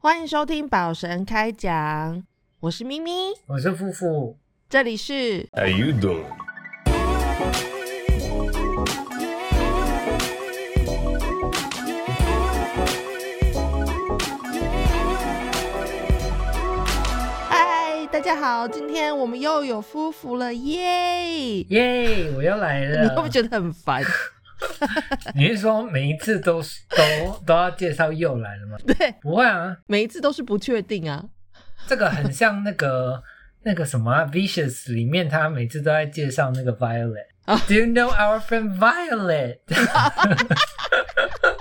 欢迎收听宝神开讲，我是咪咪，我是夫妇，这里是 How you doing? 嗨，大家好，今天我们又有夫妇了，耶！耶！我又来了。你会不会觉得很烦？你是说每一次都是都都要介绍又来了吗？对，不会啊，每一次都是不确定啊。这个很像那个 那个什么、啊《Vicious》里面，他每次都在介绍那个 Violet。啊 Do you know our friend Violet？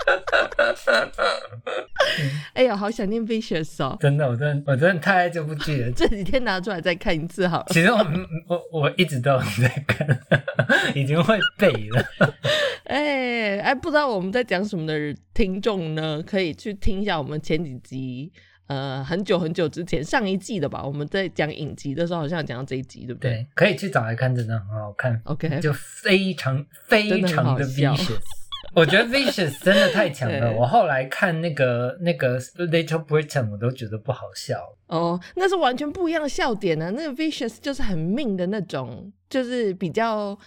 哎呀，好想念 Vicious 哦，真的，我真的我真的太爱这部剧了。这几天拿出来再看一次好了。其实我我我一直都有在看，已经会背了。哎哎，不知道我们在讲什么的听众呢，可以去听一下我们前几集，呃，很久很久之前上一季的吧，我们在讲影集的时候，好像有讲到这一集，对不对对，可以去找来看，真的很好看。？OK，就非常非常的 vicious。我觉得 vicious 真的太强了。我后来看那个那个 Little Britain，我都觉得不好笑。哦，那是完全不一样的笑点呢、那个 vicious 就是很命的那种，就是比较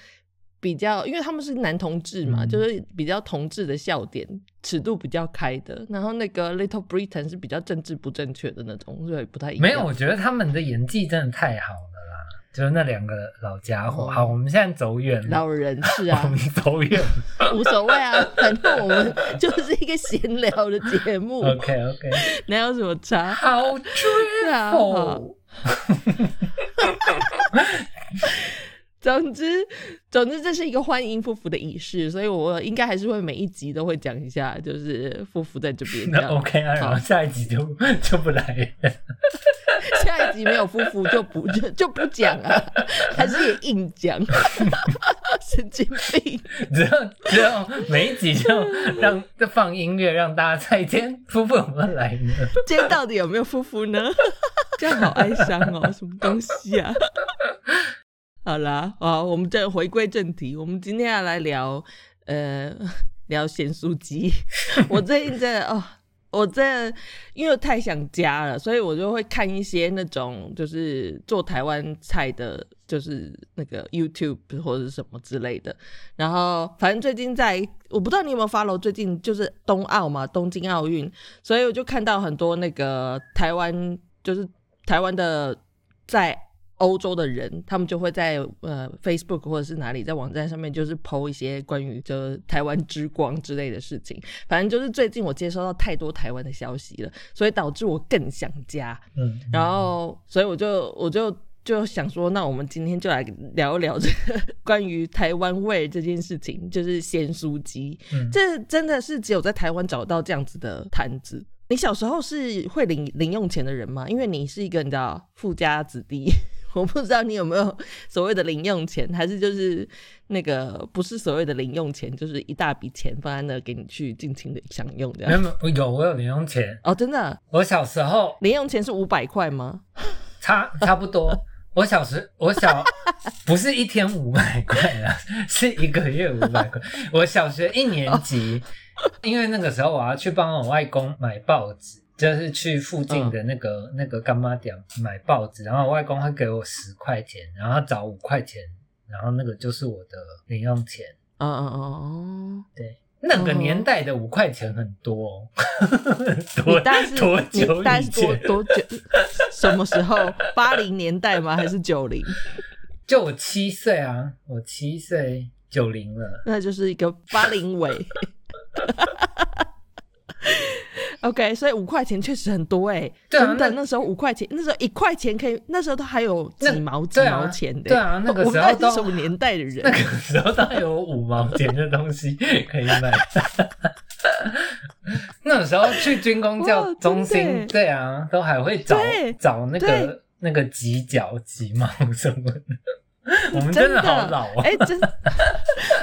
比较，因为他们是男同志嘛，嗯就是比较同志的笑点，尺度比较开的。然后那个 Little Britain 是比较政治不正确的那种，所以不太一样。没有，我觉得他们的演技真的太好了啦。就是那两个老家伙。哦好，我们现在走远了，老人是啊 我啊们，走远了。无所谓啊，反正我们就是一个闲聊的节目，OK OK，哪有什么差？好追啊。总之，总之这是一个欢迎夫妇的仪式，所以我应该还是会每一集都会讲一下，就是夫妇在这边 这那。OK 啊，然后好下一集就就不来了。下一集没有夫妇就不就就不讲啊，还是也硬讲，神经病。只要只要每一集就让就放音乐，让大家猜今天夫妇有没有来呢？今天到底有没有夫妇呢？这样好哀伤哦，什么东西啊？好啦，啊，我们再回归正题，我们今天要来聊呃 聊咸酥鸡。我最近真的哦，我真的因为太想家了，所以我就会看一些那种就是做台湾菜的，就是那个 YouTube 或者是什么之类的。然后反正最近在，我不知道你有没有 follow，最近就是冬奥嘛，东京奥运，所以我就看到很多那个台湾，就是台湾的在欧洲的人，他们就会在呃 Facebook 或者是哪里在网站上面，就是 PO 一些关于就是台湾之光之类的事情。反正就是最近我接收到太多台湾的消息了，所以导致我更想家。嗯，然后，所以我就我就就想说，那我们今天就来聊一聊这个关于台湾味这件事情，就是咸酥鸡。嗯这真的是只有在台湾找到这样子的摊子。你小时候是会领零用钱的人吗？因为你是一个你知道富家子弟，我不知道你有没有 所谓的零用钱，还是就是那个不是所谓的零用钱，就是一大笔钱放在那给你去尽情的享用这样。没有有我有零用钱，哦，真的，我小时候零用钱是五百块吗？差差不多。我小时我小不是一天五百块啊，是一个月五百块。我小学一年级，因为那个时候我要去帮我外公买报纸，就是去附近的那个、那个干妈店买报纸，然后我外公会给我十块钱，然后他找五块钱，然后那个就是我的零用钱。嗯嗯嗯哦，对，那个年代的五块钱很多、哦，你多大概是多你久？多久？什么时候？八零年代吗？还是九零？就我七岁啊，我七岁九零了。那就是一个八零尾。OK，所以五块钱确实很多哎、对啊真的，那那时候五块钱，那时候一块钱可以，那时候都还有几毛几毛钱的、对啊那个时候都是什么年代的人？那个时候当然有五毛钱的东西可以买。那个时候去军工教中心，对啊，都还会找对找那个那个几角几毛什么的。我们真的好老啊！哎、真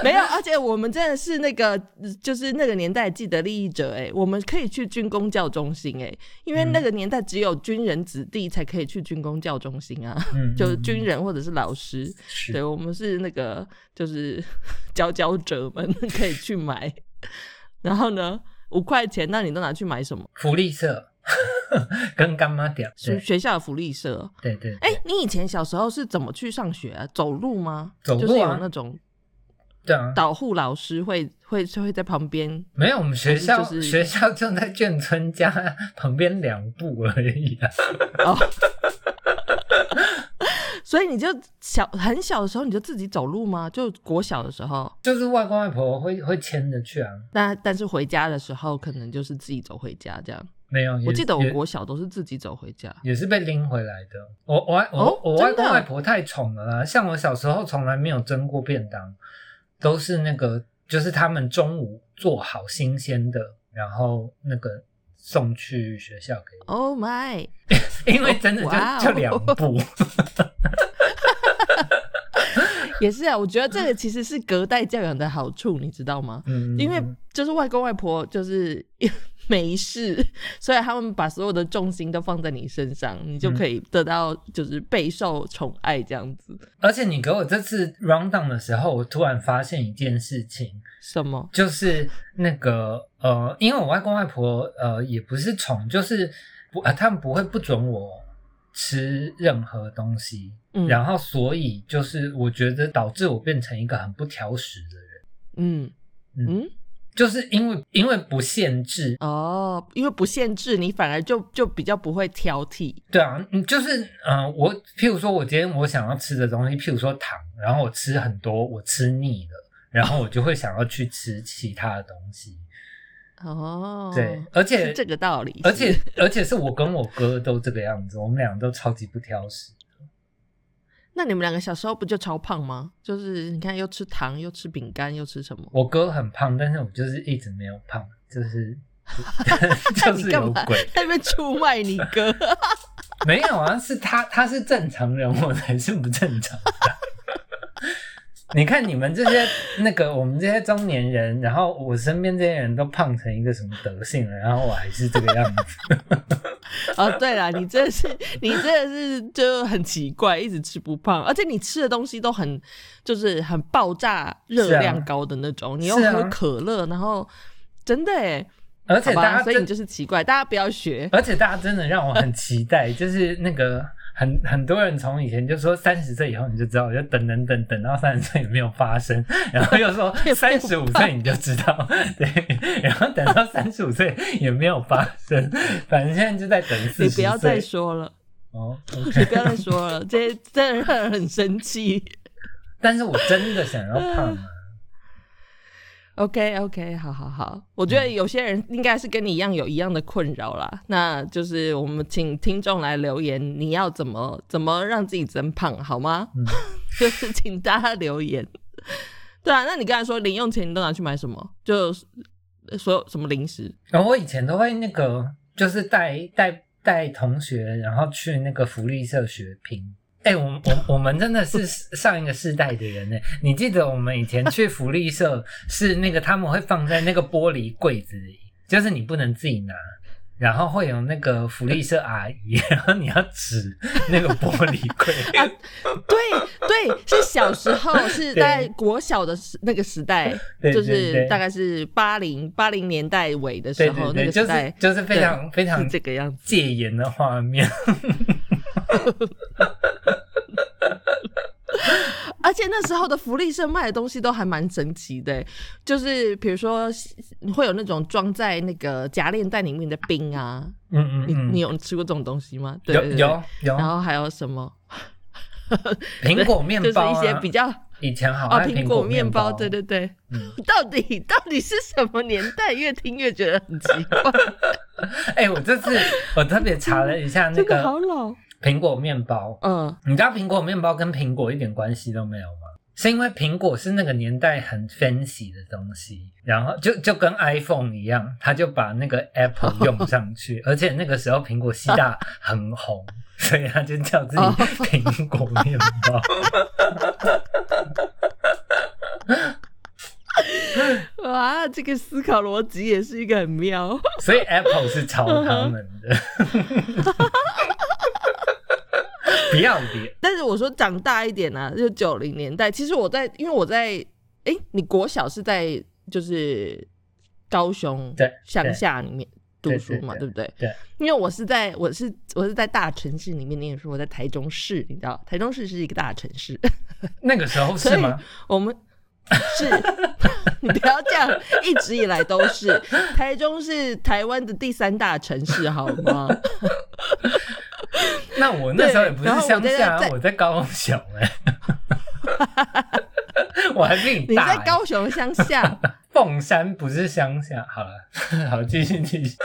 没有，而且我们真的是那个，就是那个年代既得利益者、哎，我们可以去军工教中心、哎，因为那个年代只有军人子弟才可以去军工教中心啊，嗯就是嗯军人或者是老师，是。对我们是那个就是 佼佼者们可以去买，然后呢，五块钱，那你都拿去买什么？福利社，跟干妈点。学学校的福利社。对对，哎、对你以前小时候是怎么去上学啊？走路吗？走路啊就是有那种对啊，导护老师会会会在旁边。没有，我们学校、就是 学校就在眷村家旁边两步而已啊。哦，所以你就小很小的时候你就自己走路吗？就国小的时候，就是外公外婆会会牵着去啊。那但是回家的时候可能就是自己走回家这样。没有，我记得我也国小都是自己走回家。也是被拎回来的。我我外我、哦我外公外婆太宠了啦，像我小时候从来没有蒸过便当，都是那个就是他们中午做好新鲜的，然后那个送去学校给我，Oh my！因为真的就、就两步。也是啊，我觉得这个其实是隔代教养的好处，你知道吗？嗯，因为就是外公外婆就是 没事，所以他们把所有的重心都放在你身上，你就可以得到就是备受宠爱这样子。而且你给我这次 round down 的时候，我突然发现一件事情，什么？就是那个呃，因为我外公外婆呃也不是宠，就是不呃他们不会不准我吃任何东西，嗯然后所以就是我觉得导致我变成一个很不挑食的人，嗯。嗯就是因为因为不限制，哦，因为不限制你，反而就就比较不会挑剔。对啊，嗯就是嗯、呃我譬如说我今天我想要吃的东西，譬如说糖，然后我吃很多，我吃腻了，然后我就会想要去吃其他的东西。哦，对，而且是这个道理。而且而且是我跟我哥都这个样子，我们俩都超级不挑食。那你们两个小时候不就超胖吗？就是你看，又吃糖，又吃饼干，又吃什么？我哥很胖，但是我就是一直没有胖，就是 就是有鬼。在那边出卖你哥？没有啊，是他他是正常人，我才是不正常的。你看你们这些那个我们这些中年人，然后我身边这些人都胖成一个什么德性了，然后我还是这个样子。哦，对了，你真的是，你真的是就很奇怪，一直吃不胖，而且你吃的东西都很，就是很爆炸热量高的那种，你又喝可乐，然后真的哎，而且，大家所以你就是奇怪，大家不要学。而且大家真的让我很期待，就是那个很很多人从以前就说三十岁以后你就知道，我就等等等等到三十岁也没有发生，然后又说 三十五岁你就知道，对，然后等到三十五岁也没有发生，反正现在就在等四十岁。你不要再说了，哦你不要再说了，这些真的让人很生气。但是我真的想要胖啊，OK OK，好好好，我觉得有些人应该是跟你一样有一样的困扰啦。那就是我们请听众来留言，你要怎么怎么让自己增胖，好吗？嗯 就是请大家留言。对啊，那你刚才说零用钱你都拿去买什么？就所有什么零食？然后我以前都会那个就是带带带同学，然后去那个福利社学拼。哎、我我我们真的是上一个世代的人呢。你记得我们以前去福利社是那个他们会放在那个玻璃柜子里，就是你不能自己拿，然后会有那个福利社阿姨，然后你要指那个玻璃柜。啊对对，是小时候，是在国小的时那个时代，对就是大概是八零八零年代尾的时候，那个时代就是非常非常这个样子。戒严的画面。而且那时候的福利社卖的东西都还蛮神奇的，就是比如说会有那种装在那个夹链袋里面的冰啊，嗯嗯嗯，你有吃过这种东西吗？对有有有然后还有什么？苹果面包 就是一些比较以前好啊，爱苹果面包，对对对，嗯到底到底是什么年代？越听越觉得很奇怪，哎、我这次我特别查了一下那个好老。苹果面包，嗯，你知道苹果面包跟苹果一点关系都没有吗？是因为苹果是那个年代很 fancy 的东西，然后就就跟 iPhone 一样，他就把那个 Apple 用上去，而且那个时候苹果西大很红，所以他就叫自己哦苹果面包。哇，这个思考逻辑也是一个很妙。所以 Apple 是抄他们的，不要脸。但是我说长大一点啊，就九零年代，其实我在，因为我在，哎、你国小是在就是高雄乡下里面读书嘛，对对不对？对。因为我是在我是我是在大城市里面念书，我在台中市，你知道，台中市是一个大城市。那个时候是吗？我们 是，你不要这样，一直以来都是。台中是台湾的第三大城市，好吗？那我那时候也不是乡下，对我在高雄哎、我还比你大你、在高雄乡下，凤山不是乡下。好了，好，继续继续。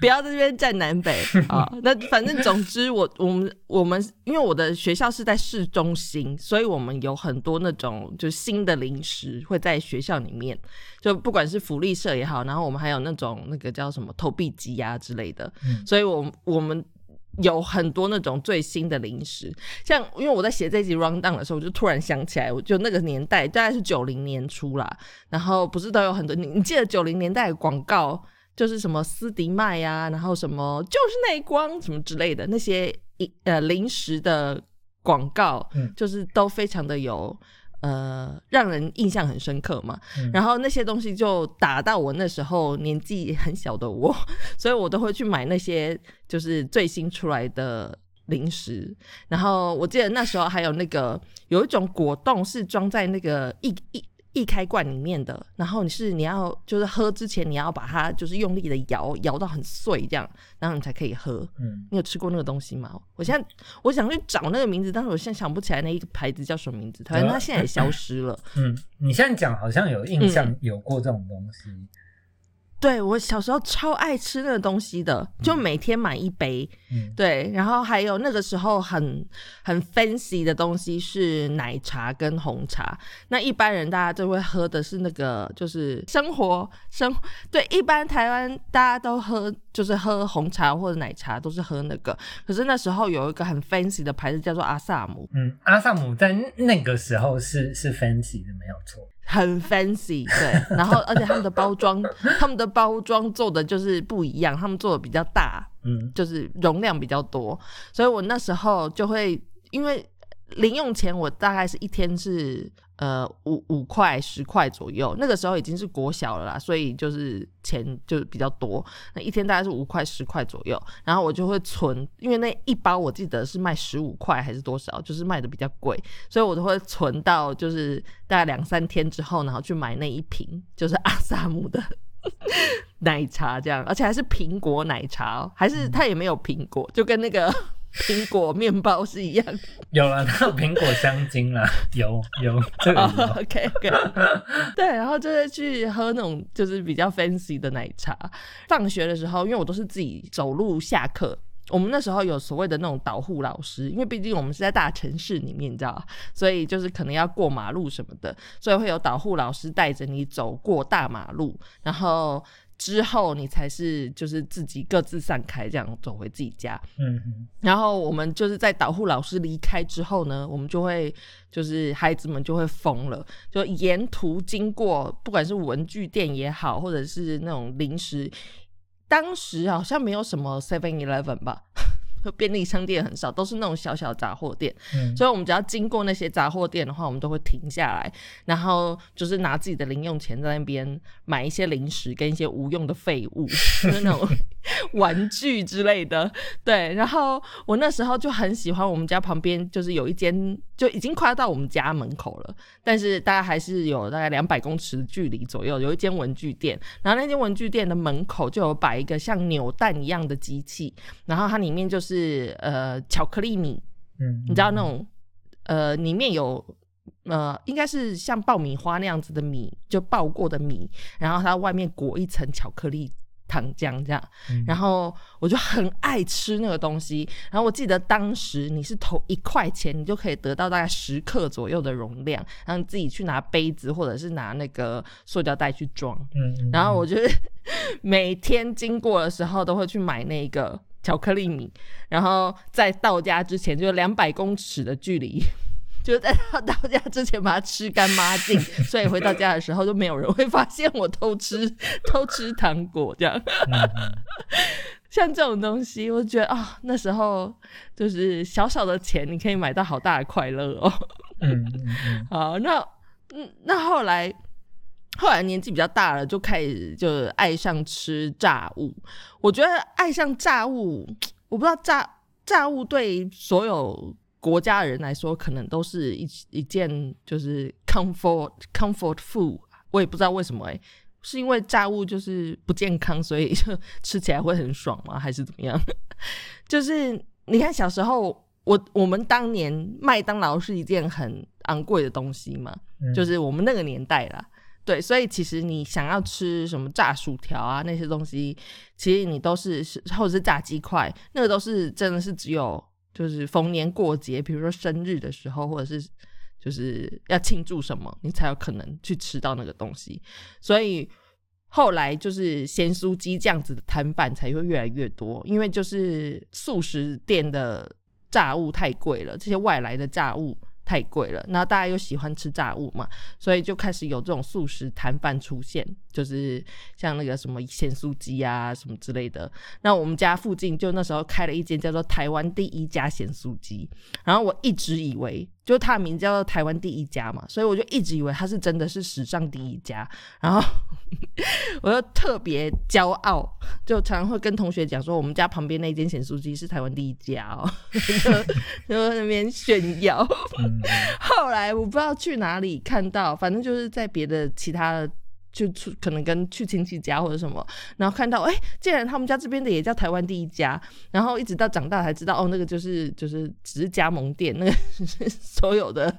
不要在这边站南北啊。那反正总之我，我们我们因为我的学校是在市中心，所以我们有很多那种就新的零食会在学校里面，就不管是福利社也好，然后我们还有那种那个叫什么投币机啊之类的，嗯所以我我们。有很多那种最新的零食，像因为我在写这集 round down 的时候，我就突然想起来，我就那个年代大概是九零年初啦，然后不是都有很多你你记得九零年代的广告，就是什么斯迪麦呀、然后什么就是内光什么之类的那些一呃零食的广告，嗯。就是都非常的有呃让人印象很深刻嘛。嗯然后那些东西就打到我那时候年纪很小的我，所以我都会去买那些就是最新出来的。零食，然后我记得那时候还有那个有一种果冻是装在那个一一一开罐里面的，然后你是你要就是喝之前你要把它就是用力的摇摇到很碎这样，然后你才可以喝。嗯，你有吃过那个东西吗？我现在我想去找那个名字，但是我现在想不起来那一个牌子叫什么名字，反正它现在也消失了。嗯，你现在讲好像有印象有过这种东西。对我小时候超爱吃那个东西的，就每天买一杯。嗯，对，然后还有那个时候很很 fancy 的东西是奶茶跟红茶。那一般人大家都会喝的是那个，就是生活生对，一般台湾大家都喝就是喝红茶或者奶茶都是喝那个。可是那时候有一个很 fancy 的牌子叫做阿萨姆，嗯，阿萨姆在那个时候是是 fancy 的，没有错。很 fancy，对，然后而且他们的包装，他们的包装做的就是不一样，他们做的比较大，嗯。就是容量比较多，所以我那时候就会因为零用钱我大概是一天是呃五五块十块左右，那个时候已经是国小了啦，所以就是钱就比较多，那一天大概是五块十块左右，然后我就会存，因为那一包我记得是卖十五块还是多少，就是卖的比较贵，所以我都会存到就是大概两三天之后，然后去买那一瓶就是 阿萨姆的奶茶这样，而且还是苹果奶茶，还是它也没有苹果，就跟那个苹果面包是一样。有了，它有苹果香精啦，有有这个有。OK OK，对，然后就是去喝那种就是比较 fancy 的奶茶。放学的时候，因为我都是自己走路下课。我们那时候有所谓的那种导护老师，因为毕竟我们是在大城市里面，你知道吧，所以就是可能要过马路什么的，所以会有导护老师带着你走过大马路，然后之后你才是就是自己各自散开，这样走回自己家。嗯嗯然后我们就是在导护老师离开之后呢，我们就会就是孩子们就会疯了，就沿途经过，不管是文具店也好，或者是那种零食，当时好像没有什么 Seven Eleven 吧。便利商店很少，都是那种小小杂货店，嗯所以我们只要经过那些杂货店的话，我们都会停下来，然后就是拿自己的零用钱在那边买一些零食跟一些无用的废物，就是那种 玩具之类的。对，然后我那时候就很喜欢我们家旁边就是有一间，就已经快要到我们家门口了，但是大概还是有大概两百公尺的距离左右，有一间文具店，然后那间文具店的门口就有摆一个像扭蛋一样的机器，然后它里面就是呃巧克力米，嗯，你知道那种呃里面有呃应该是像爆米花那样子的米，就爆过的米，然后它外面裹一层巧克力。糖浆这样，嗯然后我就很爱吃那个东西。然后我记得当时你是投一块钱，你就可以得到大概十克左右的容量，然后你自己去拿杯子或者是拿那个塑胶袋去装。嗯，嗯然后我就是 每天经过的时候都会去买那个巧克力米，然后在到家之前就两百公尺的距离。就是在他到家之前把它吃干抹净，所以回到家的时候就没有人会发现我偷吃 偷吃糖果这样。像这种东西，我觉得啊、那时候就是小小的钱，你可以买到好大的快乐哦。嗯好，那嗯，那后来后来年纪比较大了，就开始就爱上吃炸物。我觉得爱上炸物，我不知道炸炸物对所有国家的人来说，可能都是一一件就是 comfort comfort food。我也不知道为什么哎、是因为炸物就是不健康，所以就吃起来会很爽吗？还是怎么样？就是你看小时候，我我们当年麦当劳是一件很昂贵的东西嘛，嗯就是我们那个年代啦。对，所以其实你想要吃什么炸薯条啊那些东西，其实你都是是或者是炸鸡块，那个都是真的是只有就是逢年过节，比如说生日的时候，或者是就是要庆祝什么，你才有可能去吃到那个东西。所以后来就是咸酥鸡这样子的摊贩才会越来越多，因为就是素食店的炸物太贵了，这些外来的炸物太贵了，那大家又喜欢吃炸物嘛，所以就开始有这种素食摊贩出现，就是像那个什么咸酥鸡啊什么之类的。那我们家附近就那时候开了一间叫做台湾第一家咸酥鸡，然后我一直以为就它的名字叫做台湾第一家嘛，所以我就一直以为它是真的是史上第一家，然后 我就特别骄傲，就常常会跟同学讲说，我们家旁边那间咸酥鸡是台湾第一家哦，就 就在那边炫耀。嗯后来我不知道去哪里看到，反正就是在别的其他的。就出可能跟去亲戚家或者什么，然后看到哎、竟然他们家这边的也叫台湾第一家，然后一直到长大才知道哦，那个就是就是只是加盟店，那个 所有的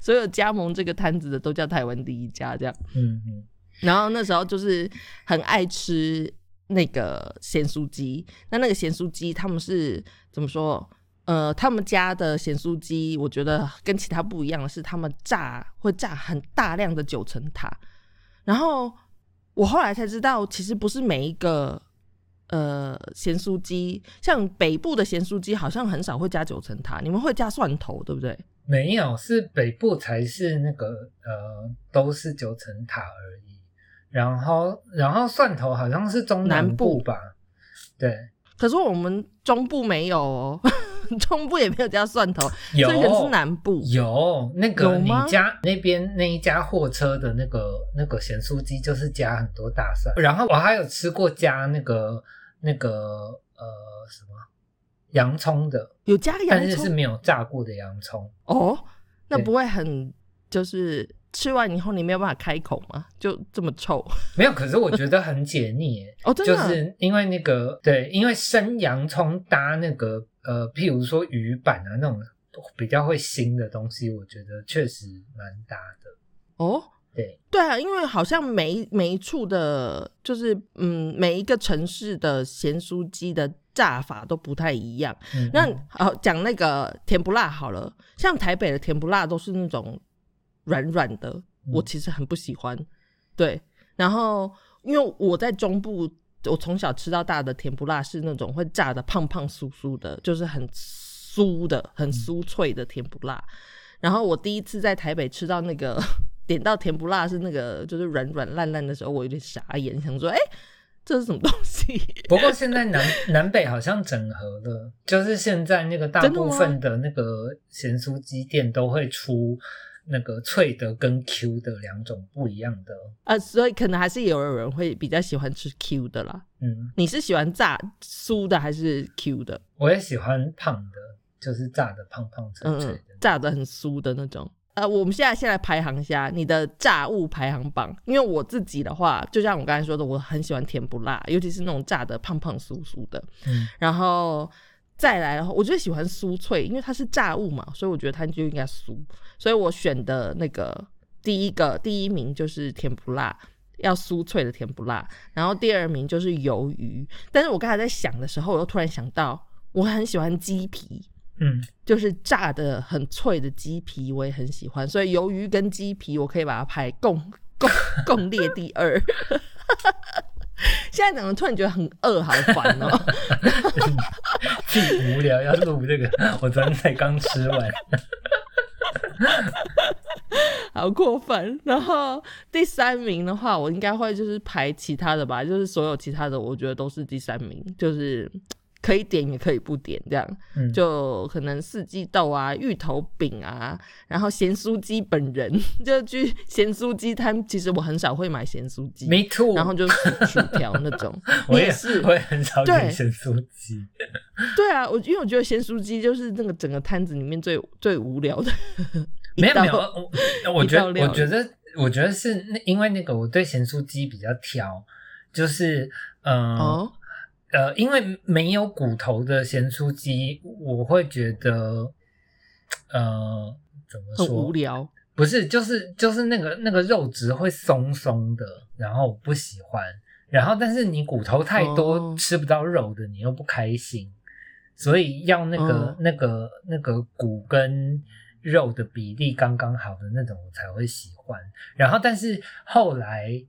所有加盟这个摊子的都叫台湾第一家这样。嗯嗯然后那时候就是很爱吃那个咸酥鸡，那那个咸酥鸡他们是怎么说？呃，他们家的咸酥鸡，我觉得跟其他不一样的是，他们炸会炸很大量的九层塔。然后我后来才知道，其实不是每一个呃咸酥鸡，像北部的咸酥鸡好像很少会加九层塔，你们会加蒜头，对不对？没有，是北部才是那个呃，都是九层塔而已。然后，然后蒜头好像是中南部部吧？对，可是我们中部没有哦，中部也没有加蒜头，有所以可能是南部。有那个你家那边那一家货车的那个那个咸酥鸡，就是加很多大蒜。然后我还有吃过加那个那个呃什么洋葱的，有加洋葱但是是没有炸过的洋葱。哦，那不会很就是吃完以后你没有办法开口吗？就这么臭 没有，可是我觉得很解腻耶。哦，真就的啊、是因为那个对，因为生洋葱搭那个呃，譬如说鱼板啊那种比较会腥的东西，我觉得确实蛮搭的。哦。对，对啊，因为好像每一每一处的，就是嗯，每一个城市的咸酥鸡的炸法都不太一样。嗯那好讲那个甜不辣好了，像台北的甜不辣都是那种软软的，嗯我其实很不喜欢。对，然后因为我在中部，我从小吃到大的甜不辣是那种会炸的胖胖酥酥的，就是很酥的、很酥脆的甜不辣。然后我第一次在台北吃到那个 点到甜不辣是那个就是软软烂烂的时候，我有点傻眼，想说，哎、这是什么东西？不过现在南南北好像整合了，就是现在那个大 部分的那个咸酥鸡店都会出那个脆的跟 Q 的两种不一样的。啊，所以可能还是有人会比较喜欢吃 Q 的啦。嗯，你是喜欢炸酥的还是 Q 的？我也喜欢胖的，就是炸的胖胖脆嗯嗯脆的。，炸的很酥的那种。呃，我们现在先来排行一下你的炸物排行榜，因为我自己的话，就像我刚才说的，我很喜欢甜不辣，尤其是那种炸的胖胖酥酥的。嗯然后再来的话，我就喜欢酥脆，因为它是炸物嘛，所以我觉得它就应该酥。所以我选的那个第一个第一名就是甜不辣，要酥脆的甜不辣。然后第二名就是鱿鱼，但是我刚才在想的时候，我又突然想到，我很喜欢鸡皮。嗯，就是炸的很脆的鸡皮，我也很喜欢，所以鱿鱼跟鸡皮，我可以把它排共共共列第二。现在怎么突然觉得很饿，好烦哦、自己无聊要录这个，我昨天才刚吃完。好过分。然后第三名的话，我应该会就是排其他的吧，就是所有其他的，我觉得都是第三名，就是可以点也可以不点，这样。嗯，就可能四季豆啊、芋头饼啊，然后咸酥鸡本人 就去咸酥鸡摊，其实我很少会买咸酥鸡，Me too，然后就薯薯条那种，我也也是。我也很少对。点咸酥鸡。对啊，我因为我觉得咸酥鸡就是那个整个摊子里面最最无聊的没有没有，我 我觉得我觉得我觉得是那因为那个我对咸酥鸡比较挑，就是嗯、呃哦，呃，因为没有骨头的咸酥鸡，我会觉得呃怎么很说无聊。不是，就是就是那个那个肉质会松松的，然后我不喜欢。然后，但是你骨头太多，哦吃不到肉的，你又不开心，所以要那个、嗯那个那个骨跟肉的比例刚刚好的那种，我才会喜欢。然后，但是后来，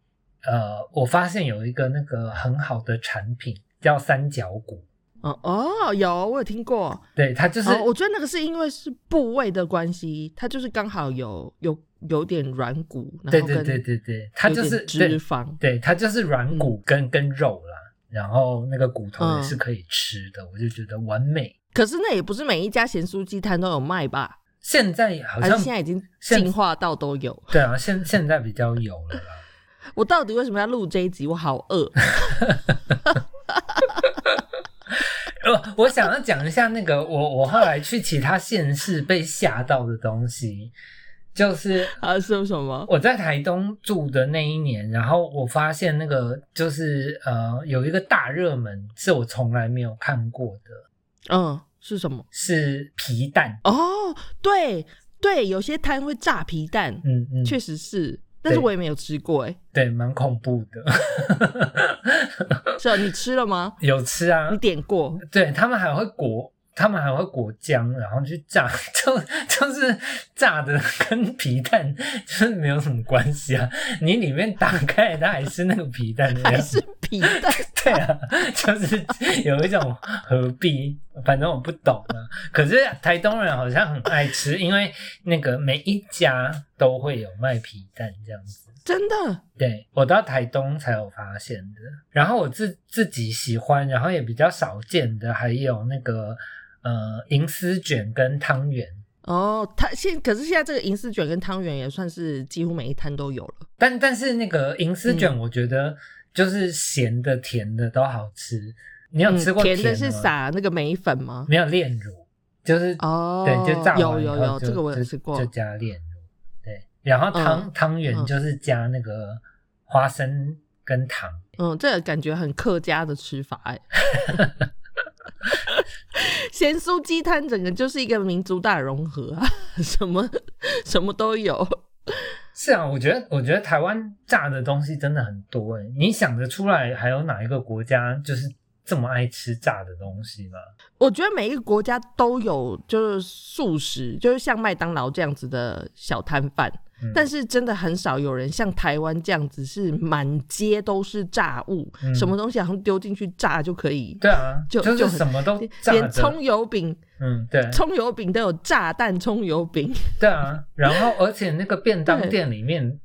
呃，我发现有一个那个很好的产品叫三角骨，哦哦，有我有听过。对，它就是、哦，我觉得那个是因为是部位的关系，它就是刚好有有有点软骨，然对对对对对，它就是脂肪。对，它就是软骨跟、跟肉啦，然后那个骨头也嗯是可以吃的，我就觉得完美。可是那也不是每一家咸酥鸡摊都有卖吧？现在好像现在已经进化到都有？对啊，现现在比较有了啦。我到底为什么要录这一集？我好饿。呃，我想要讲一下那个我我后来去其他县市被吓到的东西，就是啊，是什么？我在台东住的那一年，然后我发现那个就是呃有一个大热门是我从来没有看过的，嗯，是什么？是皮蛋。哦，对对，有些摊会炸皮蛋，嗯嗯，确实是，但是我也没有吃过。哎，对，蛮恐怖的。是啊，你吃了吗？有吃啊你，点过？对他们还会裹，他们还会裹姜，然后去炸，就就是炸的跟皮蛋就是没有什么关系啊。你里面打开，它还是那个皮蛋的还样子是。皮蛋？对啊，就是有一种何必，反正我不懂啊。可是台东人好像很爱吃，因为那个每一家都会有卖皮蛋这样子。真的？对我到台东才有发现的。然后我自自己喜欢，然后也比较少见的，还有那个呃银丝卷跟汤圆。哦，它现可是现在这个银丝卷跟汤圆也算是几乎每一摊都有了。但但是那个银丝卷，嗯我觉得就是咸的、甜的都好吃。你有嗯吃过甜的的是撒那个梅粉吗？没有炼乳，就是哦，对，就炸完有有有，这个我有就吃过就。加炼乳。对，然后汤、嗯汤圆嗯就是加那个花生跟糖。嗯，这个感觉很客家的吃法哎。咸酥鸡摊整个就是一个民族大融合啊，什么什么都有。是啊，我觉得我觉得台湾炸的东西真的很多诶，你想得出来还有哪一个国家就是这么爱吃炸的东西吗？我觉得每一个国家都有就是素食，就是像麦当劳这样子的小摊贩，嗯。但是真的很少有人像台湾这样子是满街都是炸物，嗯。什么东西好像丢进去炸就可以。对啊，就就是什么都炸，连葱油饼、嗯，对，葱油饼都有炸弹葱油饼，对啊，然后而且那个便当 店里面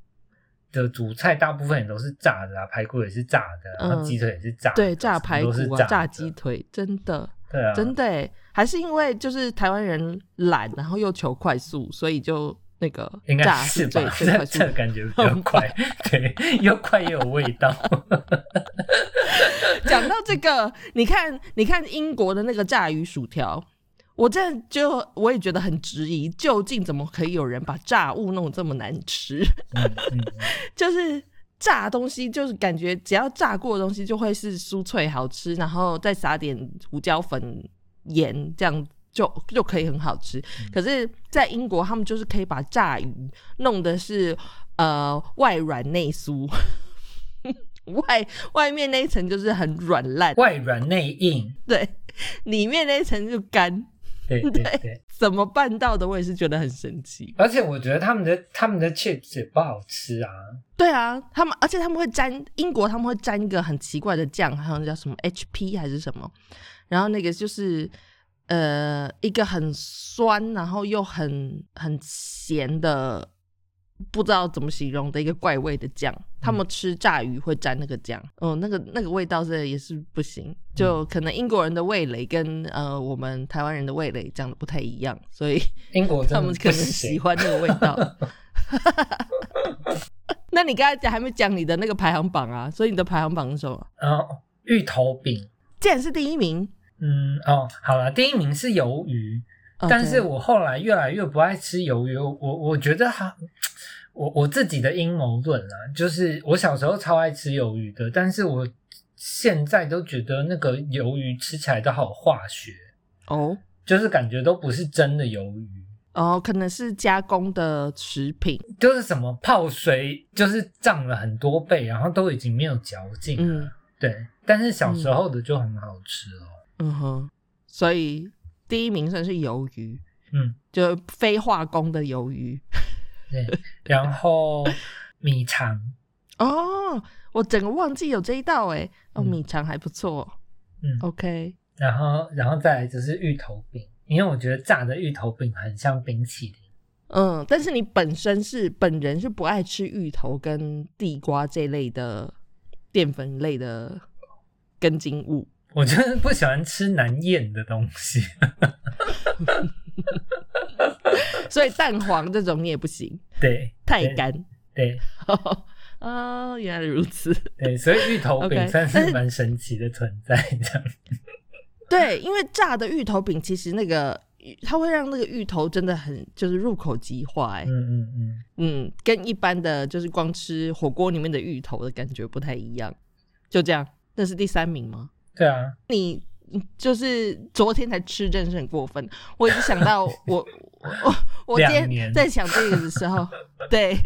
的主菜大部分也都是炸的啊，排骨也是炸的，然后嗯。鸡腿也是炸的，对，炸排骨啊、炸鸡，腿，真的对啊，真的欸还是因为就是台湾人懒，然后又求快速，所以就那个应该炸是吧？最最这 这感觉比较快，对，又快又有味道。讲到这个，你看，你看英国的那个炸鱼薯条，我这就我也觉得很质疑，究竟怎么可以有人把炸物弄这么难吃？嗯嗯，就是炸东西，就是感觉只要炸过的东西就会是酥脆好吃，然后再撒点胡椒粉、盐，这样就就可以很好吃。可是，在英国，他们就是可以把炸鱼弄的是呃外软内酥。外外面那一层就是很软烂，外软内硬，对，里面那一层就干，对 对对。怎么办到的？我也是觉得很神奇。而且我觉得他们的他们的 chips 也不好吃啊。对啊，他们而且他们会沾英国，他们会沾一个很奇怪的酱，好像叫什么 HP 还是什么，然后那个就是呃一个很酸，然后又很很咸的不知道怎么形容的一个怪味的酱。他们吃炸鱼会沾那个酱，嗯，那个那个味道是也是不行。就可能英国人的味蕾跟呃我们台湾人的味蕾讲的不太一样，所以英国 他们可能喜欢那个味道。那你刚才讲还没讲你的那个排行榜啊？所以你的排行榜是什么？哦，芋头饼，竟然是第一名。嗯，哦，好了，第一名是鱿鱼，但是我后来越来越不爱吃鱿鱼，我我觉得它。我我自己的阴谋论啊，就是我小时候超爱吃鱿鱼的，但是我现在都觉得那个鱿鱼吃起来都好化学哦，就是感觉都不是真的鱿鱼哦，可能是加工的食品，就是什么泡水，就是涨了很多倍，然后都已经没有嚼劲了。对，但是小时候的就很好吃哦。嗯哼，所以第一名算是鱿鱼，嗯，就非化工的鱿鱼。对，然后米肠。哦，我整个忘记有这一道哎，哦，米肠还不错，嗯，OK，然后然后再来就是芋头饼，因为我觉得炸的芋头饼很像冰淇淋，嗯，但是你本身是本人是不爱吃芋头跟地瓜这类的淀粉类的根茎物，我就是不喜欢吃难咽的东西。所以蛋黄这种你也不行，对，太干，对，啊，原来如此，对，所以芋头饼算是蛮神奇的存在，这样。对，因为炸的芋头饼其实那个它会让那个芋头真的很就是入口即化，哎，嗯嗯嗯嗯，跟一般的就是光吃火锅里面的芋头的感觉不太一样，就这样，那是第三名吗？对啊，你。就是昨天才吃，真的是很过分。我一直想到 我我我今天在想这个的时候，对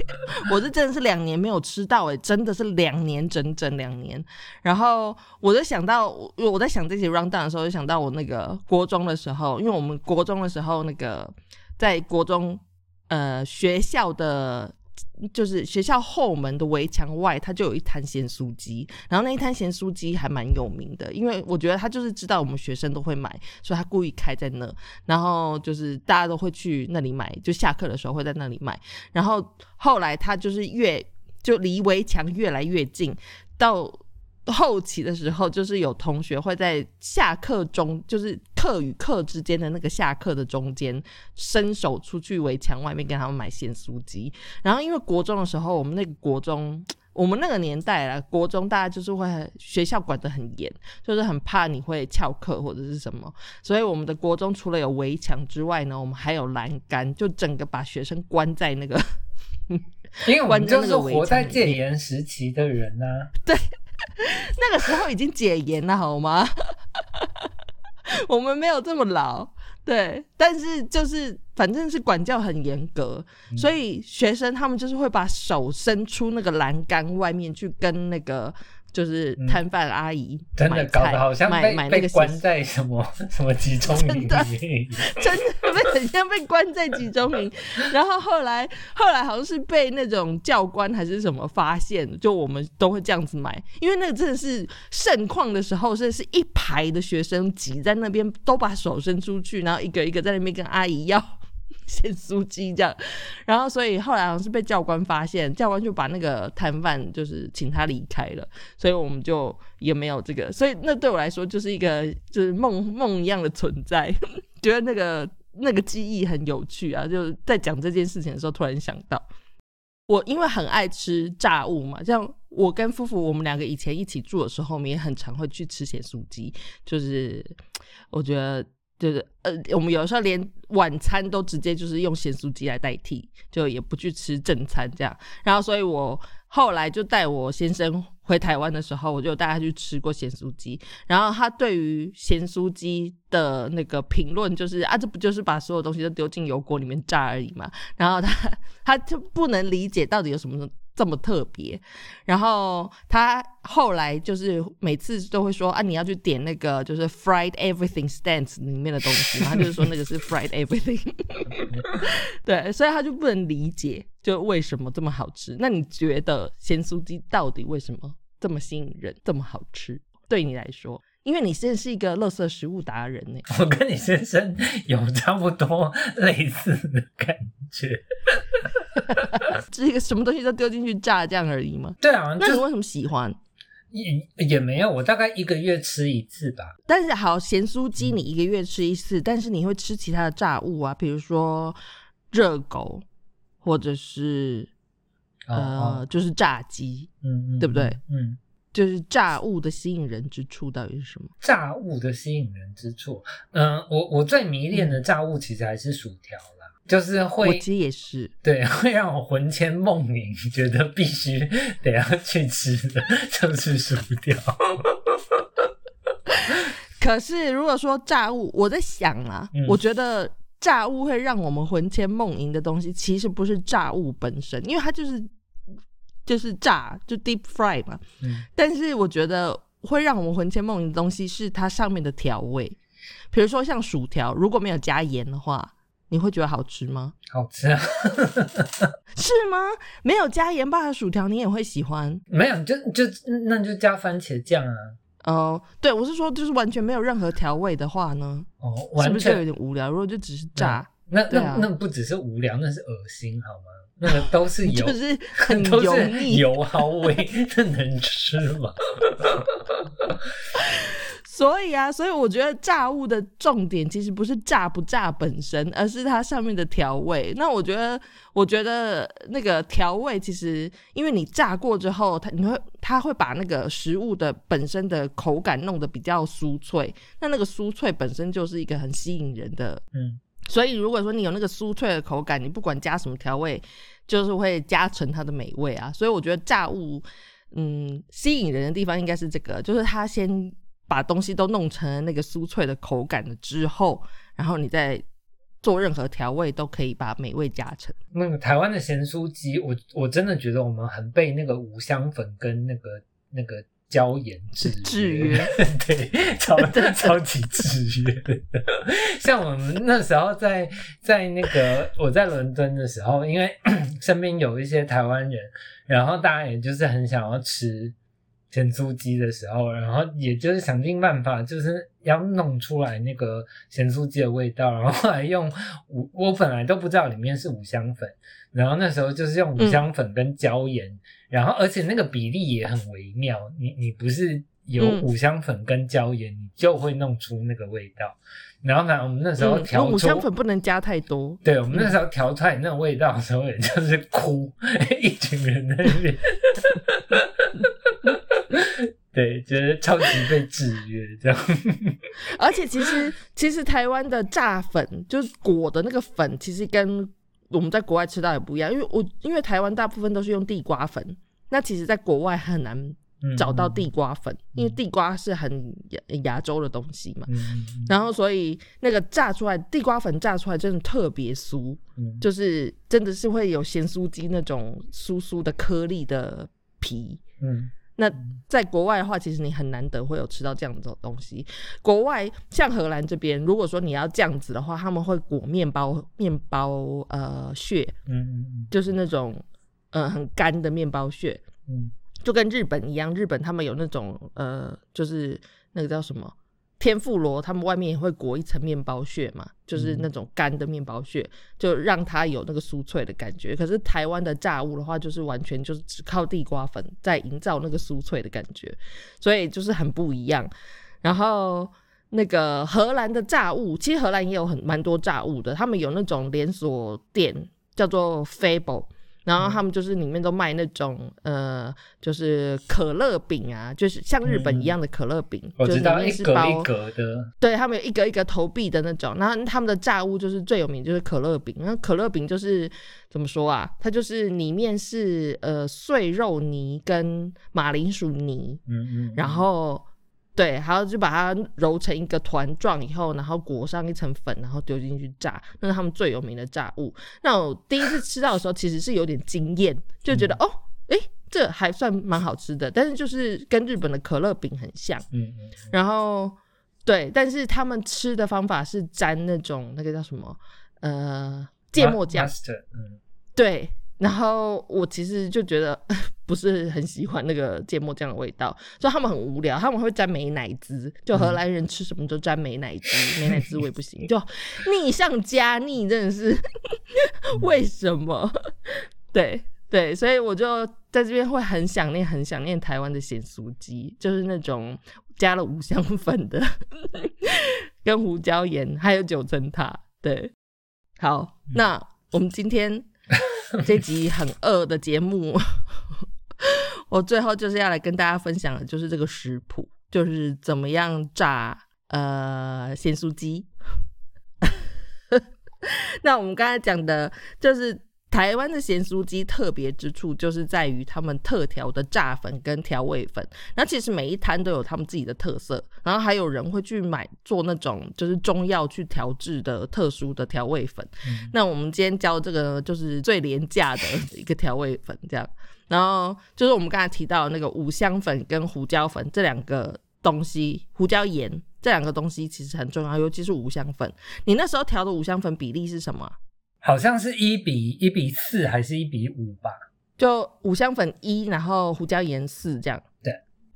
我是真的是两年没有吃到哎，真的是两年整整两年。然后我就想到，我在想这些 round down 的时候，就想到我那个国中的时候，因为我们国中的时候，那个在国中呃学校的。就是学校后门的围墙外，它就有一摊咸酥鸡，然后那一摊咸酥鸡还蛮有名的，因为我觉得他就是知道我们学生都会买，所以他故意开在那，然后就是大家都会去那里买，就下课的时候会在那里买，然后后来他就是越就离围墙越来越近，到。后期的时候，就是有同学会在下课中，就是课与课之间的那个下课的中间，伸手出去围墙外面跟他们买咸酥鸡。然后因为国中的时候，我们那个国中，我们那个年代啦，国中大家就是会学校管得很严，就是很怕你会翘课或者是什么。所以我们的国中除了有围墙之外呢，我们还有栏杆，就整个把学生关在那个，因为我们就是活在戒严时期的人呢。对。那个时候已经解严了，好吗？我们没有这么老，对，但是就是反正是管教很严格，所以学生他们就是会把手伸出那个栏杆外面去跟那个。就是摊贩阿姨真的搞得好像被被关在什么 什么集中营里面，真的被很像被关在集中营。然后后来后来好像是被那种教官还是什么发现，就我们都会这样子买，因为那个真的是盛况的时候，是是一排的学生挤在那边，都把手伸出去，然后一个一个在那边跟阿姨要。咸酥鸡这样，然后所以后来好像是被教官发现，教官就把那个摊贩就是请他离开了，所以我们就也没有这个，所以那对我来说就是一个就是梦梦一样的存在，觉得那个那个记忆很有趣啊，就在讲这件事情的时候突然想到，我因为很爱吃炸物嘛，像我跟夫妇我们两个以前一起住的时候，我们也很常会去吃咸酥鸡，就是我觉得。就是呃，我们有时候连晚餐都直接就是用咸酥鸡来代替，就也不去吃正餐这样。然后，所以我后来就带我先生回台湾的时候，我就带他去吃过咸酥鸡。然后他对于咸酥鸡的那个评论就是啊，这不就是把所有东西都丢进油锅里面炸而已嘛？然后他 他就不能理解到底有什么。这么特别，然后他后来就是每次都会说啊，你要去点那个就是 fried everything stands 里面的东西，他就是说那个是 fried everything，对，所以他就不能理解就为什么这么好吃。那你觉得咸酥鸡到底为什么这么吸引人，这么好吃？对你来说？因为你现在是一个垃圾食物达人呢。我跟你先生有差不多类似的感觉。这个什么东西都丢进去炸这样而已吗？对啊，就那你为什么喜欢？也也没有，我大概一个月吃一次吧。但是好，咸酥鸡你一个月吃一次，但是你会吃其他的炸物啊，比如说热狗，或者是哦呃，哦就是炸鸡，嗯嗯，对不对嗯，就是炸物的吸引人之处到底是什么？炸物的吸引人之处，嗯、我我最迷恋的炸物其实还是薯条啦，就是会我会其实也是，对，会让我魂牵梦萦，觉得必须得要去吃的就是薯条。可是如果说炸物，我在想啊，嗯我觉得炸物会让我们魂牵梦萦的东西，其实不是炸物本身，因为它就是就是炸，就 deep fry 嘛。嗯但是我觉得会让我们魂牵梦萦的东西是它上面的调味，比如说像薯条，如果没有加盐的话，你会觉得好吃吗？好吃啊！是吗？没有加盐巴的薯条，你也会喜欢？没有，就就那就加番茄酱啊。哦、对，我是说，就是完全没有任何调味的话呢，哦，是不是就有点无聊？如果就只是炸，那那那不只是无聊，那是恶心好吗？那个都是油，就是很都油是腻。油耗味，这能吃吗？所以啊，所以我觉得炸物的重点其实不是炸不炸本身，而是它上面的调味。那我觉得，我觉得那个调味其实，因为你炸过之后，它你会它会把那个食物的本身的口感弄得比较酥脆。那那个酥脆本身就是一个很吸引人的嗯，所以如果说你有那个酥脆的口感，你不管加什么调味，就是会加成它的美味啊。所以我觉得炸物，嗯，吸引人的地方应该是这个，就是它先把东西都弄成那个酥脆的口感了之后，然后你再做任何调味都可以把美味加成。那个台湾的咸酥鸡，我我真的觉得我们很被那个五香粉跟那个那个椒盐制制约 对，超超级制约。像我们那时候在在那个我在伦敦的时候，因为 身边有一些台湾人，然后大家也就是很想要吃咸酥鸡的时候，然后也就是想尽办法，就是要弄出来那个咸酥鸡的味道，然后后来用五，我本来都不知道里面是五香粉，然后那时候就是用五香粉跟椒盐，然后而且那个比例也很微妙，你你不是有嗯五香粉跟椒盐，你就会弄出那个味道。然后呢，我们那时候嗯，调出、五香粉不能加太多。对，我们那时候调出来那种味道的时候，也就是哭，一群人在那边，对，觉得超级被制约这样。而且其实其实台湾的炸粉就是裹的那个粉，其实跟我们在国外吃到也不一样，因为我因为台湾大部分都是用地瓜粉，那其实在国外很难嗯找到地瓜粉，因为地瓜是很亚亚洲的东西嘛。然后，所以那个炸出来地瓜粉炸出来真的特别酥，嗯就是真的是会有咸酥鸡那种酥酥的颗粒的皮。嗯那在国外的话，其实你很难得会有吃到这样子的东西。国外像荷兰这边，如果说你要这样子的话，他们会裹面包面包呃屑，嗯嗯。就是那种呃很干的面包屑，嗯。就跟日本一样，日本他们有那种呃，就是那个叫什么天妇罗，他们外面也会裹一层面包屑嘛，就是那种干的面包屑，就让它有那个酥脆的感觉。可是台湾的炸物的话，就是完全就是只靠地瓜粉在营造那个酥脆的感觉，所以就是很不一样。然后。那个荷兰的炸物，其实荷兰也有很蛮多炸物的，他们有那种连锁店叫做 Fable，然后他们就是里面都卖那种呃，就是可乐饼啊，就是像日本一样的可乐饼，就是里面一格是包一格的，对他们有一格一格投币的那种，然后他们的炸物就是最有名就是可乐饼，然后可乐饼就是怎么说啊？它就是里面是呃碎肉泥跟马铃薯泥，嗯嗯，然后对，还有就把它揉成一个团状以后，然后裹上一层粉，然后丢进去炸，那是他们最有名的炸物。那我第一次吃到的时候，其实是有点惊艳，就觉得、哦，诶，这还算蛮好吃的，但是就是跟日本的可乐饼很像。嗯嗯然后对，但是他们吃的方法是沾那种那个叫什么呃芥末酱嗯对，然后我其实就觉得 不是很喜欢那个芥末酱的味道，所以他们很无聊，他们会沾美乃滋，就荷兰人吃什么都沾美乃滋，美乃滋我也不行，就逆上加逆，真的是 为什么？对对，所以我就在这边会很想念，很想念台湾的咸酥鸡，就是那种加了五香粉的，跟胡椒盐，还有九层塔。对，好，那我们今天。这集很饿的节目，我最后就是要来跟大家分享的，就是这个食谱，就是怎么样炸呃鲜酥鸡。那我们刚才讲的，就是。台湾的咸酥鸡特别之处就是在于他们特调的炸粉跟调味粉，那其实每一摊都有他们自己的特色，然后还有人会去买做那种就是中药去调制的特殊的调味粉。那我们今天教这个就是最廉价的一个调味粉，这样，然后就是我们刚才提到那个五香粉跟胡椒粉这两个东西，胡椒盐这两个东西其实很重要，尤其是五香粉。你那时候调的五香粉比例是什么？好像是一比一比四还是一比五吧？就五香粉一，然后胡椒盐四这样。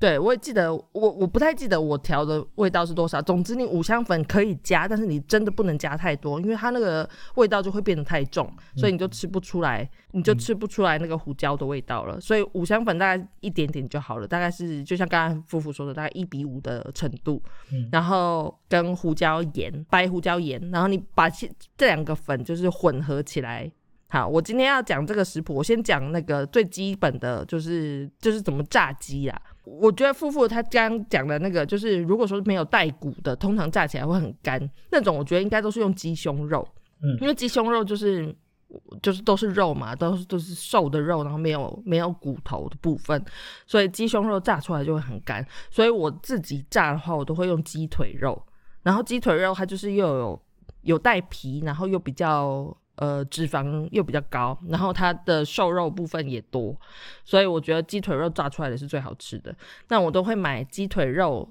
对，我也记得，我我不太记得我调的味道是多少。总之，你五香粉可以加，但是你真的不能加太多，因为它那个味道就会变得太重，所以你就吃不出来，你就吃不出来那个胡椒的味道了。所以五香粉大概一点点就好了，大概是就像刚刚夫妇说的，大概一比五的程度。然后跟胡椒盐，白胡椒盐，然后你把这这两个粉就是混合起来。好，我今天要讲这个食谱，我先讲那个最基本的就是就是怎么炸鸡啊。我觉得夫妇他刚讲的那个，就是如果说没有带骨的，通常炸起来会很干。那种我觉得应该都是用鸡胸肉，嗯，因为鸡胸肉就是就是都是肉嘛，都是都是瘦的肉，然后没有没有骨头的部分，所以鸡胸肉炸出来就会很干。所以我自己炸的话，我都会用鸡腿肉，然后鸡腿肉它就是又有有带皮，然后又比较。呃，脂肪又比较高，然后它的瘦肉部分也多，所以我觉得鸡腿肉炸出来的是最好吃的。那我都会买鸡腿肉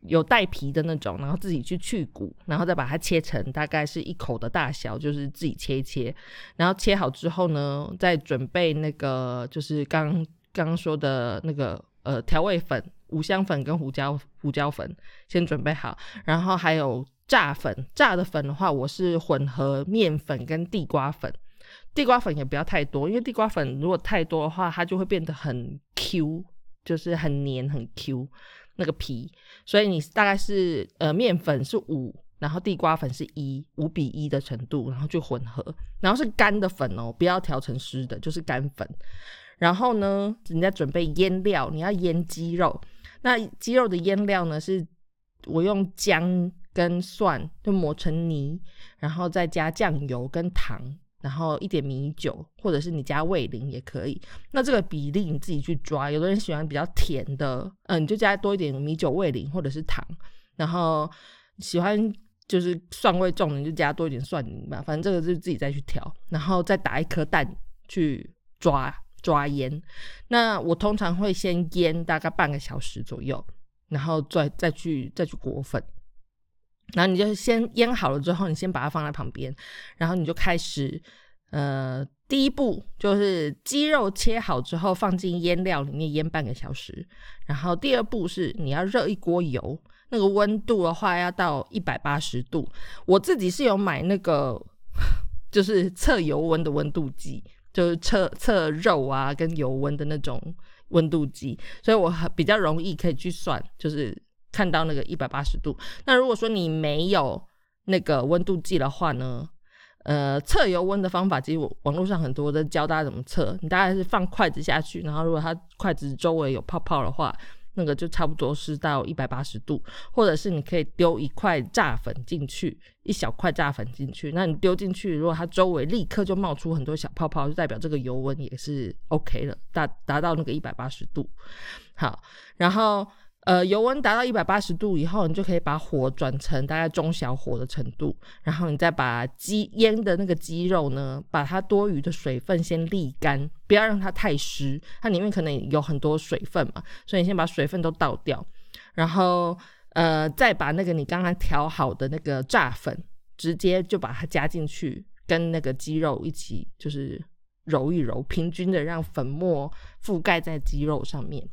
有带皮的那种，然后自己去去骨，然后再把它切成大概是一口的大小，就是自己切一切。然后切好之后呢，再准备那个就是刚刚说的那个呃调味粉、五香粉跟胡椒胡椒粉先准备好，然后还有。炸粉，炸的粉的话，我是混合面粉跟地瓜粉，地瓜粉也不要太多，因为地瓜粉如果太多的话，它就会变得很 Q，就是很黏很 Q 那个皮，所以你大概是呃面粉是五，然后地瓜粉是一，五比一的程度，然后去混合，然后是干的粉哦，不要调成湿的，就是干粉。然后呢，你再准备腌料，你要腌鸡肉，那鸡肉的腌料呢，是我用姜。跟蒜就磨成泥，然后再加酱油跟糖，然后一点米酒，或者是你加味淋也可以。那这个比例你自己去抓。有的人喜欢比较甜的，嗯，你就加多一点米酒、味淋或者是糖。然后喜欢就是蒜味重，你就加多一点蒜泥吧。反正这个就自己再去调。然后再打一颗蛋去抓抓腌。那我通常会先腌大概半个小时左右，然后再再去再去裹粉。然后你就先腌好了之后，你先把它放在旁边，然后你就开始，呃，第一步就是鸡肉切好之后放进腌料里面腌半个小时，然后第二步是你要热一锅油，那个温度的话要到一百八十度。我自己是有买那个 就是测油温的温度计，就是测测肉啊跟油温的那种温度计，所以我比较容易可以去算，就是。看到那个一百八十度，那如果说你没有那个温度计的话呢，呃，测油温的方法其实网络上很多的教大家怎么测。你大概是放筷子下去，然后如果它筷子周围有泡泡的话，那个就差不多是到一百八十度。或者是你可以丢一块炸粉进去，一小块炸粉进去，那你丢进去，如果它周围立刻就冒出很多小泡泡，就代表这个油温也是 OK 了，达达到那个一百八十度。好，然后。呃，油温达到一百八十度以后，你就可以把火转成大概中小火的程度，然后你再把鸡腌的那个鸡肉呢，把它多余的水分先沥干，不要让它太湿，它里面可能有很多水分嘛，所以你先把水分都倒掉，然后呃，再把那个你刚刚调好的那个炸粉，直接就把它加进去，跟那个鸡肉一起就是揉一揉，平均的让粉末覆盖在鸡肉上面。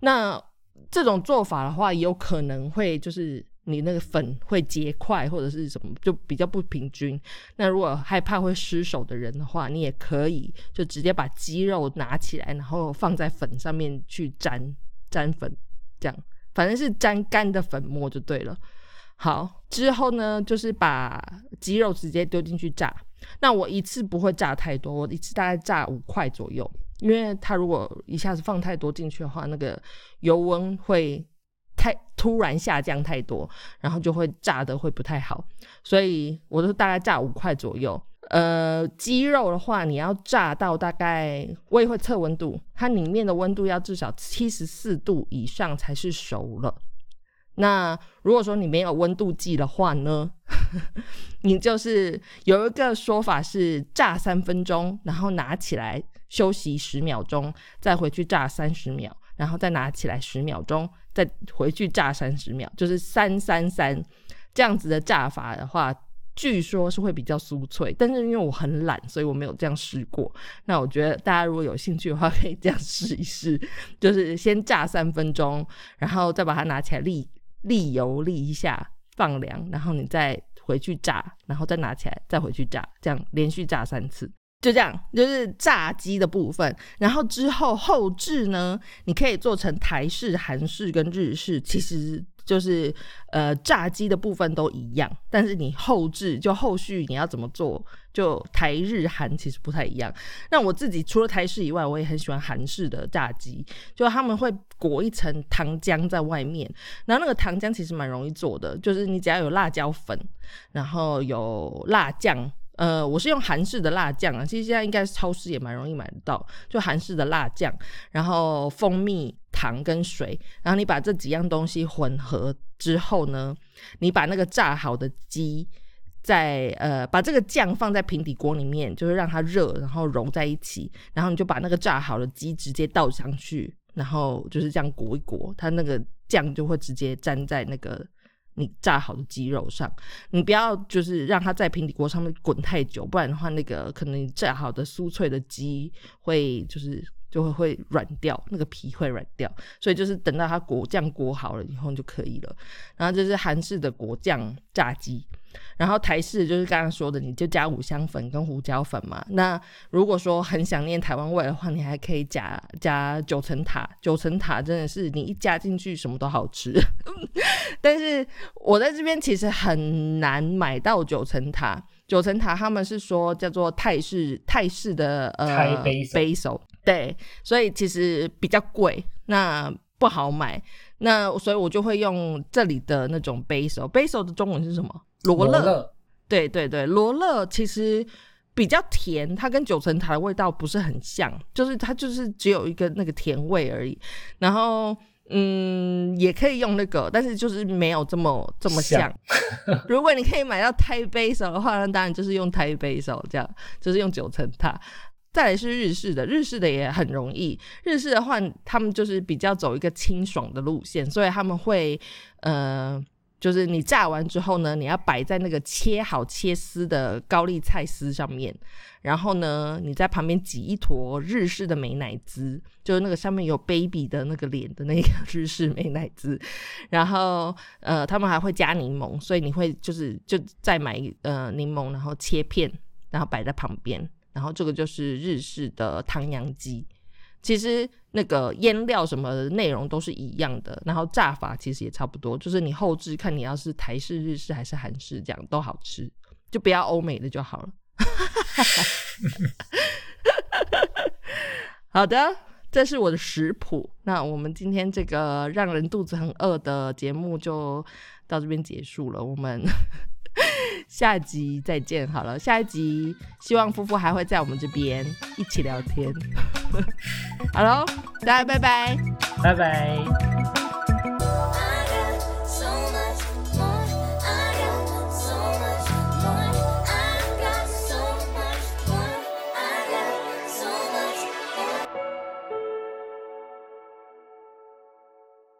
那这种做法的话，有可能会就是你那个粉会结块或者是什么，就比较不平均。那如果害怕会失手的人的话，你也可以就直接把鸡肉拿起来，然后放在粉上面去沾沾粉，这样反正是沾干的粉末就对了。好，之后呢，就是把鸡肉直接丢进去炸。那我一次不会炸太多，我一次大概炸五块左右，因为它如果一下子放太多进去的话，那个油温会太突然下降太多，然后就会炸的会不太好，所以我都大概炸五块左右。呃，鸡肉的话，你要炸到大概我也会测温度，它里面的温度要至少七十四度以上才是熟了。那如果说你没有温度计的话呢，你就是有一个说法是炸三分钟，然后拿起来休息十秒钟，再回去炸三十秒，然后再拿起来十秒钟，再回去炸三十秒，就是三三三这样子的炸法的话，据说是会比较酥脆。但是因为我很懒，所以我没有这样试过。那我觉得大家如果有兴趣的话，可以这样试一试，就是先炸三分钟，然后再把它拿起来沥。沥油沥一下，放凉，然后你再回去炸，然后再拿起来，再回去炸，这样连续炸三次，就这样，就是炸鸡的部分。然后之后后置呢，你可以做成台式、韩式跟日式，其实。就是呃炸鸡的部分都一样，但是你后置就后续你要怎么做，就台日韩其实不太一样。那我自己除了台式以外，我也很喜欢韩式的炸鸡，就他们会裹一层糖浆在外面，然后那个糖浆其实蛮容易做的，就是你只要有辣椒粉，然后有辣酱。呃，我是用韩式的辣酱啊，其实现在应该是超市也蛮容易买得到，就韩式的辣酱，然后蜂蜜、糖跟水，然后你把这几样东西混合之后呢，你把那个炸好的鸡，在呃把这个酱放在平底锅里面，就是让它热，然后融在一起，然后你就把那个炸好的鸡直接倒上去，然后就是这样裹一裹，它那个酱就会直接粘在那个。你炸好的鸡肉上，你不要就是让它在平底锅上面滚太久，不然的话，那个可能炸好的酥脆的鸡会就是就会会软掉，那个皮会软掉。所以就是等到它果酱裹好了以后就可以了。然后这是韩式的果酱炸鸡。然后台式就是刚刚说的，你就加五香粉跟胡椒粉嘛。那如果说很想念台湾味的话，你还可以加加九层塔。九层塔真的是你一加进去什么都好吃。但是我在这边其实很难买到九层塔。九层塔他们是说叫做泰式泰式的呃杯手，对，所以其实比较贵，那不好买。那所以我就会用这里的那种杯手。杯手的中文是什么？罗勒，对对对，罗勒其实比较甜，它跟九层塔的味道不是很像，就是它就是只有一个那个甜味而已。然后，嗯，也可以用那个，但是就是没有这么这么像。如果你可以买到台杯手的话，那当然就是用台杯手，这样就是用九层塔。再来是日式的，日式的也很容易。日式的话，他们就是比较走一个清爽的路线，所以他们会呃。就是你炸完之后呢，你要摆在那个切好切丝的高丽菜丝上面，然后呢，你在旁边挤一坨日式的美乃滋，就是那个上面有 baby 的那个脸的那个 日式美乃滋，然后呃，他们还会加柠檬，所以你会就是就再买呃柠檬，然后切片，然后摆在旁边，然后这个就是日式的唐扬鸡。其实那个腌料什么内容都是一样的，然后炸法其实也差不多，就是你后置看你要是台式、日式还是韩式，这样都好吃，就不要欧美的就好了。好的，这是我的食谱。那我们今天这个让人肚子很饿的节目就到这边结束了，我们。下集再见，好了，下一集希望夫妇还会在我们这边一起聊天。好喽，大家拜拜，拜拜。